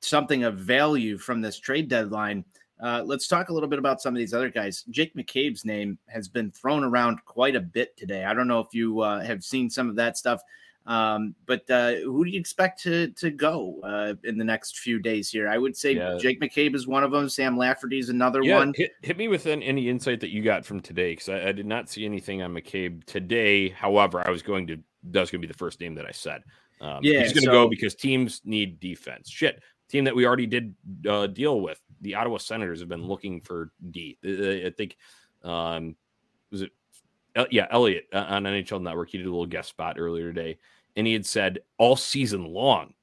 something of value from this trade deadline uh, let's talk a little bit about some of these other guys. Jake McCabe's name has been thrown around quite a bit today. I don't know if you uh, have seen some of that stuff, um, but uh, who do you expect to to go uh, in the next few days here? I would say yeah. Jake McCabe is one of them. Sam Lafferty is another yeah, one. Hit, hit, me with an, any insight that you got from today because I, I, did not see anything on McCabe today. However, I was going to that's going to be the first name that I said. Um, yeah, he's going to so, go because teams need defense. Shit, team that we already did uh, deal with. The Ottawa Senators have been looking for D. I think um, was it yeah Elliotte uh, on NHL Network. He did a little guest spot earlier today, and he had said all season long.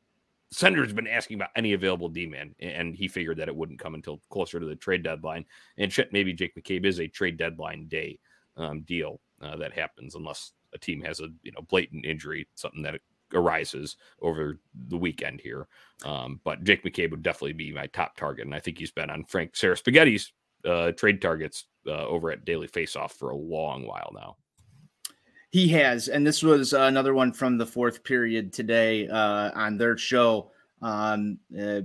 Senators have been asking about any available D man, and he figured that it wouldn't come until closer to the trade deadline. And shit, maybe Jake McCabe is a trade deadline day um, deal uh, that happens, unless a team has a you know blatant injury, something that arises over the weekend here. Um, but Jake McCabe would definitely be my top target, and I think he's been on Frank Sarah Spaghetti's uh, trade targets uh, over at Daily Faceoff for a long while now. He has, and this was another one from the fourth period today uh, on their show. Um, uh,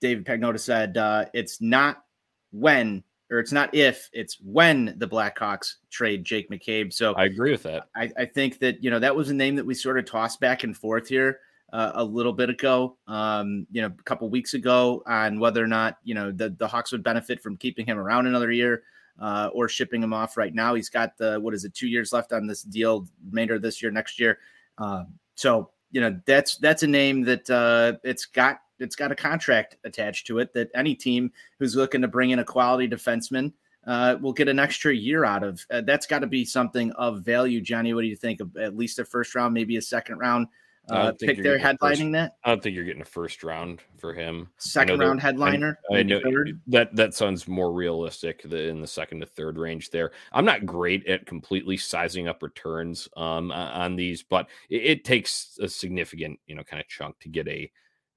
David Pagnotta said uh, it's not when or it's not if, it's when the Blackhawks trade Jake McCabe. So I agree with that. I, I think that, you know, that was a name that we sort of tossed back and forth here uh, a little bit ago, um, you know, a couple weeks ago on whether or not, you know, the, the Hawks would benefit from keeping him around another year uh, or shipping him off right now. He's got the, what is it, two years left on this deal, remainder of this year, next year. Um, so, you know, that's, that's a name that uh, it's got it's got a contract attached to it that any team who's looking to bring in a quality defenseman uh, will get an extra year out of. Uh, that's got to be something of value, Johnny. What do you think? At least a first round, maybe a second round uh, pick there headlining first, that? I don't think you're getting a first round for him. Second round headliner. I, I know third. that that sounds more realistic in the second to third range there. I'm not great at completely sizing up returns um, on these, but it, it takes a significant, you know, kind of chunk to get a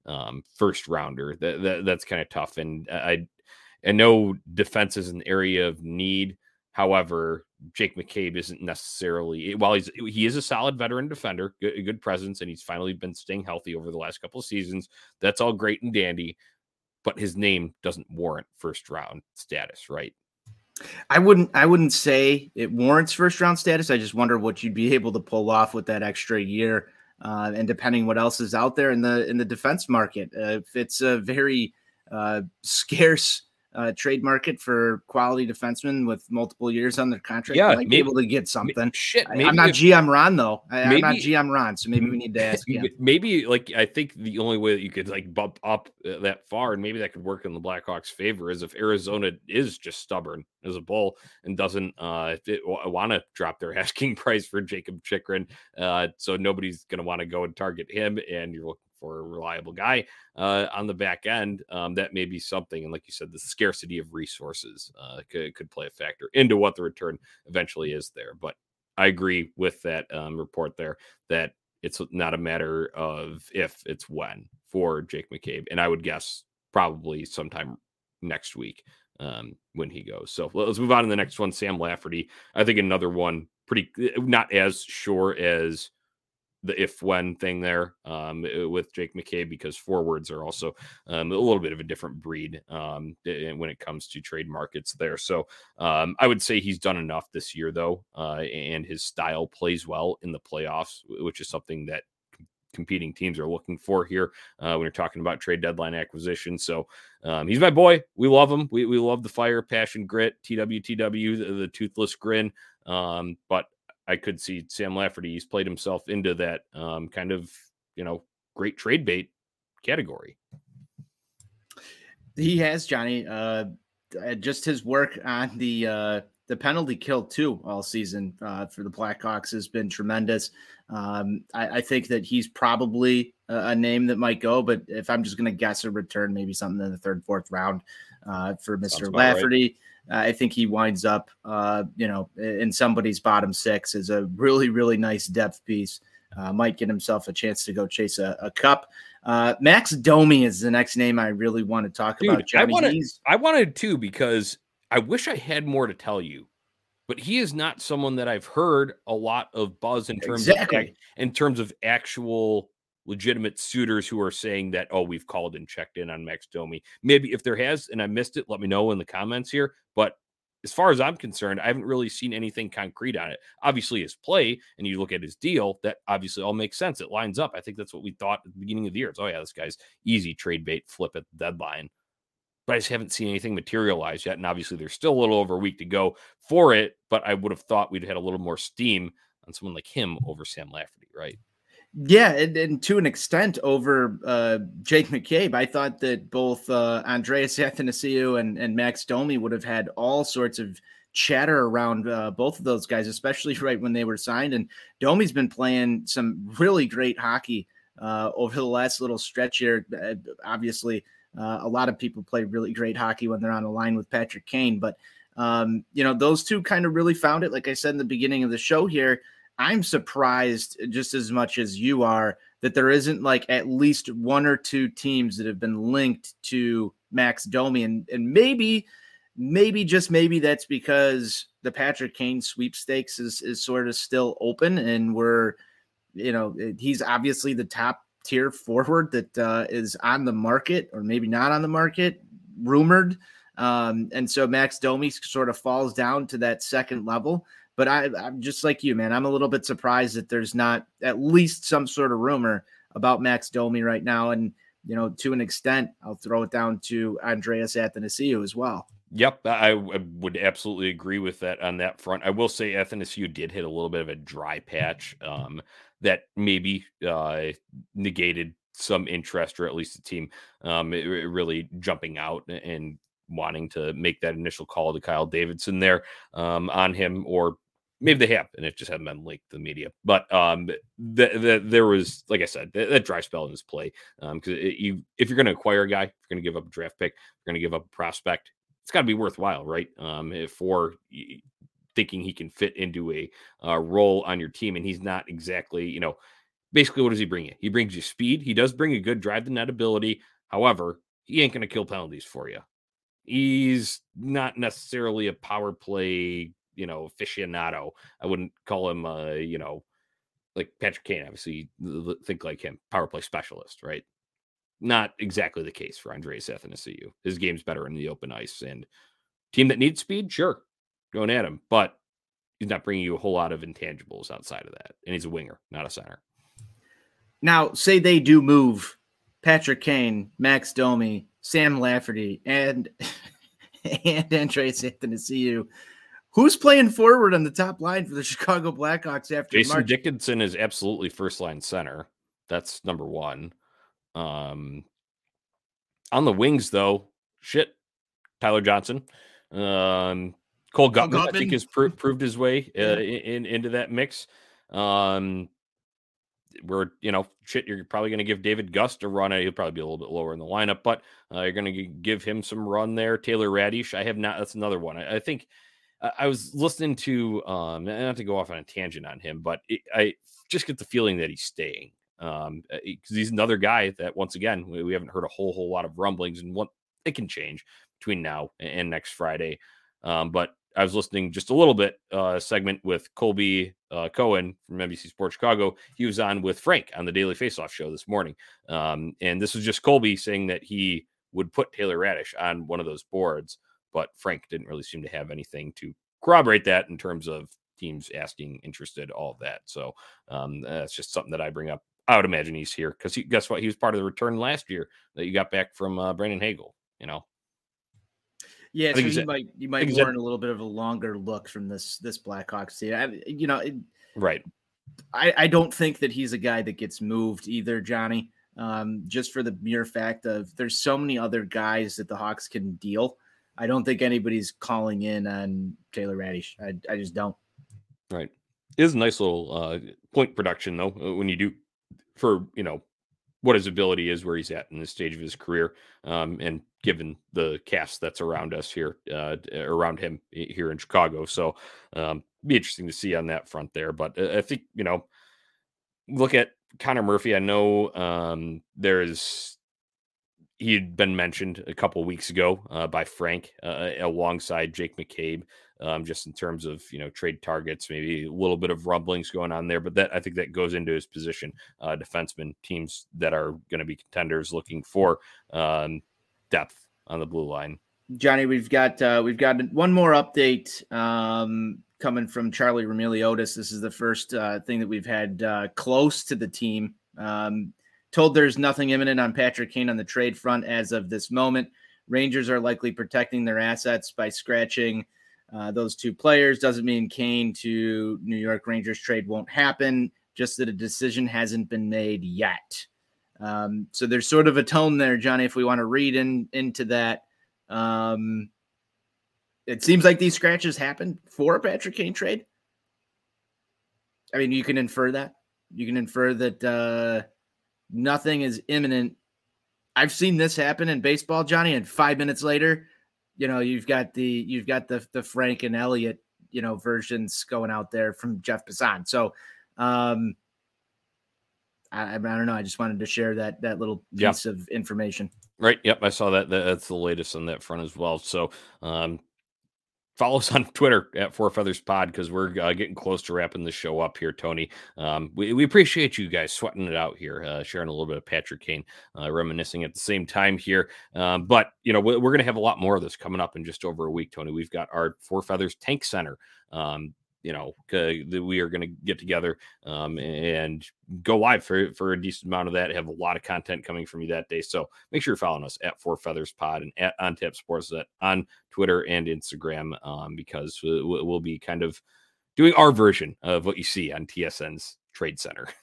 um, first rounder. That, that that's kind of tough. And I I know defense is an area of need. However, Jake McCabe isn't necessarily while he's he is a solid veteran defender, good, good presence, and he's finally been staying healthy over the last couple of seasons. That's all great and dandy, but his name doesn't warrant first round status, right? I wouldn't I wouldn't say it warrants first round status. I just wonder what you'd be able to pull off with that extra year uh, and depending what else is out there in the in the defense market. Uh, if it's a very uh, scarce uh, trade market for quality defensemen with multiple years on their contract. Yeah, maybe, be able to get something. Shit, I, am not if, GM Ron though. I, am not GM Ron, so maybe we need to ask him. Maybe like I think the only way that you could like bump up uh, that far, and maybe that could work in the Blackhawks' favor, is if Arizona is just stubborn as a bull and doesn't uh want to drop their asking price for Jakob Chychrun. Uh, so nobody's going to want to go and target him, and you're looking for a reliable guy uh, on the back end, um, that may be something. And like you said, the scarcity of resources uh, could, could play a factor into what the return eventually is there. But I agree with that um, report there that it's not a matter of if, it's when for Jake McCabe. And I would guess probably sometime next week um, when he goes. So let's move on to the next one Sam Lafferty. I think another one pretty not as sure as the if when thing there um, with Jake McCabe because forwards are also um, a little bit of a different breed um, when it comes to trade markets there. So um, I would say he's done enough this year though, uh, and his style plays well in the playoffs, which is something that competing teams are looking for here uh, when you're talking about trade deadline acquisition. So um, he's my boy. We love him. We, we love the fire, passion, grit, TWTW, the, the toothless grin. Um, but I could see Sam Lafferty. He's played himself into that um, kind of you know great trade bait category. He has Johnny. Uh, uh, just his work on the uh, the penalty kill too all season uh, for the Blackhawks has been tremendous. Um, I, I, think that he's probably a, a, name that might go, but if I'm just going to guess a return, maybe something in the third, fourth round uh, for Mr. Lafferty. Right. I think he winds up, uh, you know, in somebody's bottom six is a really, really nice depth piece. Uh, might get himself a chance to go chase a, a cup. Uh, Max Domi is the next name I really want to talk Dude, about. Johnny. I wanted, I wanted to because I wish I had more to tell you, but he is not someone that I've heard a lot of buzz in terms exactly. of in terms of actual legitimate suitors who are saying that, oh, we've called and checked in on Max Domi. Maybe if there has and I missed it, let me know in the comments here. But as far as I'm concerned, I haven't really seen anything concrete on it. Obviously, his play, and you look at his deal, that obviously all makes sense. It lines up. I think that's what we thought at the beginning of the year. It's, oh, yeah, this guy's easy trade bait flip at the deadline. But I just haven't seen anything materialize yet. And obviously, there's still a little over a week to go for it. But I would have thought we'd had a little more steam on someone like him over Sam Lafferty, right? Yeah, and, and, to an extent over uh, Jake McCabe, I thought that both uh, Andreas Athanasiou and, and Max Domi would have had all sorts of chatter around uh, both of those guys, especially right when they were signed. And Domi's been playing some really great hockey uh, over the last little stretch here. Uh, obviously, uh, a lot of people play really great hockey when they're on a line with Patrick Kane, but um, you know those two kind of really found it. Like I said in the beginning of the show here I'm surprised just as much as you are that there isn't like at least one or two teams that have been linked to Max Domi. And, and maybe, maybe just maybe that's because the Patrick Kane sweepstakes is, is sort of still open and we're, you know, he's obviously the top tier forward that uh, is on the market or maybe not on the market, rumored. Um, and so Max Domi sort of falls down to that second level. But I, I'm just like you, man. I'm a little bit surprised that there's not at least some sort of rumor about Max Domi right now. And, you know, to an extent, I'll throw it down to Andreas Athanasiou as well. Yep, I, would absolutely agree with that on that front. I will say Athanasiou did hit a little bit of a dry patch um, that maybe uh, negated some interest, or at least the team um, really jumping out and wanting to make that initial call to Kyle Davidson there um, on him, or maybe they have, and it just hasn't been leaked to the media. But um, the, the, there was, like I said, that, that dry spell in his play. Because um, you, if you're going to acquire a guy, if you're going to give up a draft pick, you're going to give up a prospect. It's got to be worthwhile, right? Um, for thinking he can fit into a uh, role on your team, and he's not exactly, you know, basically what does he bring you? He brings you speed. He does bring a good drive the net ability. However, he ain't going to kill penalties for you. He's not necessarily a power play you know aficionado. I wouldn't call him uh, you know like Patrick Kane. Obviously, think like him, power play specialist, right? Not exactly the case for Andreas Athanasiou. His game's better in the open ice, and team that needs speed, sure, going at him, but he's not bringing you a whole lot of intangibles outside of that, and he's a winger, not a center. Now, say they do move Patrick Kane, Max Domi, Sam Lafferty, and and Andreas Athanasiou Who's playing forward on the top line for the Chicago Blackhawks after Jason March? Dickinson is absolutely first line center. That's number one. Um, on the wings, though, shit, Tyler Johnson, um, Cole Guttman, Guttman. I think has pro- proved his way uh, in, in, into that mix. Um, we're you know shit. You're probably going to give David Gust a run. He'll probably be a little bit lower in the lineup, but uh, you're going to give him some run there. Taylor Raddysh, I have not. That's another one. I, I think I was listening to, um, not to go off on a tangent on him, but it, I just get the feeling that he's staying um, because uh, he's another guy that once again we, we, haven't heard a whole whole lot of rumblings, and what it can change between now and next Friday. Um, but I was listening just a little bit uh, segment with Colby uh, Cohen from NBC Sports Chicago. He was on with Frank on the Daily Faceoff show this morning, um, and this was just Colby saying that he would put Taylor Raddysh on one of those boards, but Frank didn't really seem to have anything to corroborate that in terms of teams asking, interested, all that. So um, that's just something that I bring up. I would imagine he's here because he, guess what? He was part of the return last year that you got back from uh, Brandon Hagel. You know. Yeah, so you might you might warrant a little bit of a longer look from this this Blackhawks team. I, you know, it, right. I, I don't think that he's a guy that gets moved either, Johnny. Um, just for the mere fact of there's so many other guys that the Hawks can deal. I don't think anybody's calling in on Taylor Raddysh. I, I just don't. Right. It is a nice little uh, point production though uh, when you do for you know what his ability is, where he's at in this stage of his career, um, and given the cast that's around us here, uh, around him here in Chicago. So, um, be interesting to see on that front there. But uh, I think you know, look at Connor Murphy. I know um, there's he had been mentioned a couple weeks ago uh, by Frank uh, alongside Jake McCabe um, just in terms of you know trade targets, maybe a little bit of rumblings going on there. But that I think that goes into his position. Uh, defenseman teams that are going to be contenders looking for um, depth on the blue line. Johnny, we've got uh, we've got one more update um, coming from Charlie Roumeliotis. This is the first uh, thing that we've had uh, close to the team. Um, told there's nothing imminent on Patrick Kane on the trade front as of this moment. Rangers are likely protecting their assets by scratching uh, those two players. Doesn't mean Kane to New York Rangers trade won't happen, just that a decision hasn't been made yet. Um, so there's sort of a tone there, Johnny, if we want to read in, into that. Um, it seems like these scratches happened for a Patrick Kane trade. I mean, you can infer that. You can infer that uh, nothing is imminent. I've seen this happen in baseball, Johnny, and five minutes later, you know, you've got the you've got the the Frank and Elliotte, you know, versions going out there from Jeff Passan. So um I, I don't know. I just wanted to share that that little piece yep. of information. Right. Yep. I saw that. That's the latest on that front as well. So um follow us on Twitter at Four Feathers Pod because we're uh, getting close to wrapping the show up here, Tony. Um, we, we appreciate you guys sweating it out here, uh, sharing a little bit of Patrick Kane, uh, reminiscing at the same time here. Um, but, you know, we're, we're going to have a lot more of this coming up in just over a week, Tony. We've got our Four Feathers Tank Center. Um, you know we are going to get together um, and go live for for a decent amount of that. Have a lot of content coming from you that day, so make sure you're following us at Four Feathers Pod and at On Tap Sports on Twitter and Instagram um, because we'll be kind of doing our version of what you see on TSN's Trade Center.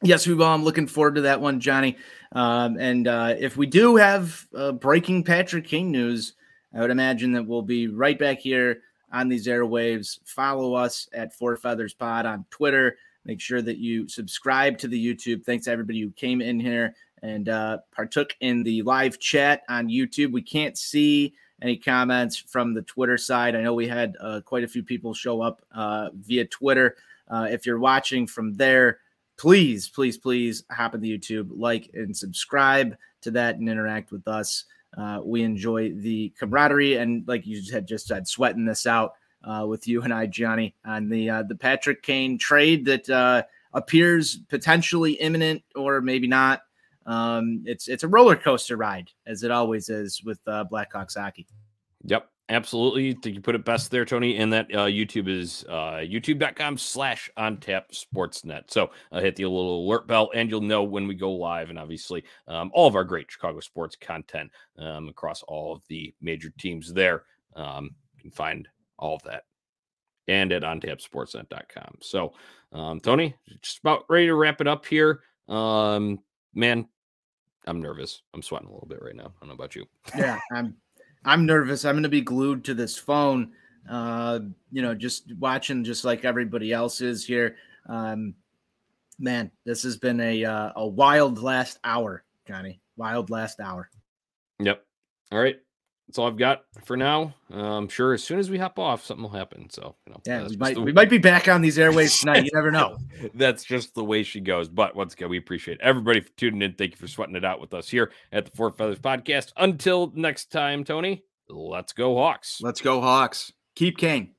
Yes, we will. I'm looking forward to that one, Johnny. Um, and uh, if we do have uh, breaking Patrick Kane news, I would imagine that we'll be right back here on these airwaves. Follow us at Four Feathers Pod on Twitter. Make sure that you subscribe to the YouTube. Thanks to everybody who came in here and uh, partook in the live chat on YouTube. We can't see any comments from the Twitter side. I know we had uh, quite a few people show up uh, via Twitter. Uh, if you're watching from there, please, please, please hop on the YouTube, like and subscribe to that and interact with us. Uh, we enjoy the camaraderie and, like you had just said, sweating this out uh, with you and I, Johnny, on the uh, the Patrick Kane trade that uh, appears potentially imminent or maybe not. Um, it's it's a roller coaster ride, as it always is with uh, Blackhawks hockey. Yep. Absolutely. I think you put it best there, Tony. And that uh, YouTube is uh, youtube.com slash on tap sportsnet. So uh, hit the little alert bell and you'll know when we go live. And obviously, um, all of our great Chicago sports content um, across all of the major teams there. Um, you can find all of that and at ontapsportsnet.com. So, um, Tony, just about ready to wrap it up here. Um, man, I'm nervous. I'm sweating a little bit right now. I don't know about you. Yeah, I'm I'm nervous. I'm going to be glued to this phone. Uh, you know, just watching, just like everybody else is here. Um, man, this has been a uh, a wild last hour, Johnny. Wild last hour. Yep. All right. That's all I've got for now. I'm sure as soon as we hop off, something will happen. So, you know, yeah, we might the... we might be back on these airways tonight. You never know. that's just the way she goes. But once again, we appreciate everybody for tuning in. Thank you for sweating it out with us here at the Four Feathers Podcast. Until next time, Tony. Let's go Hawks. Let's go Hawks. Keep Kane.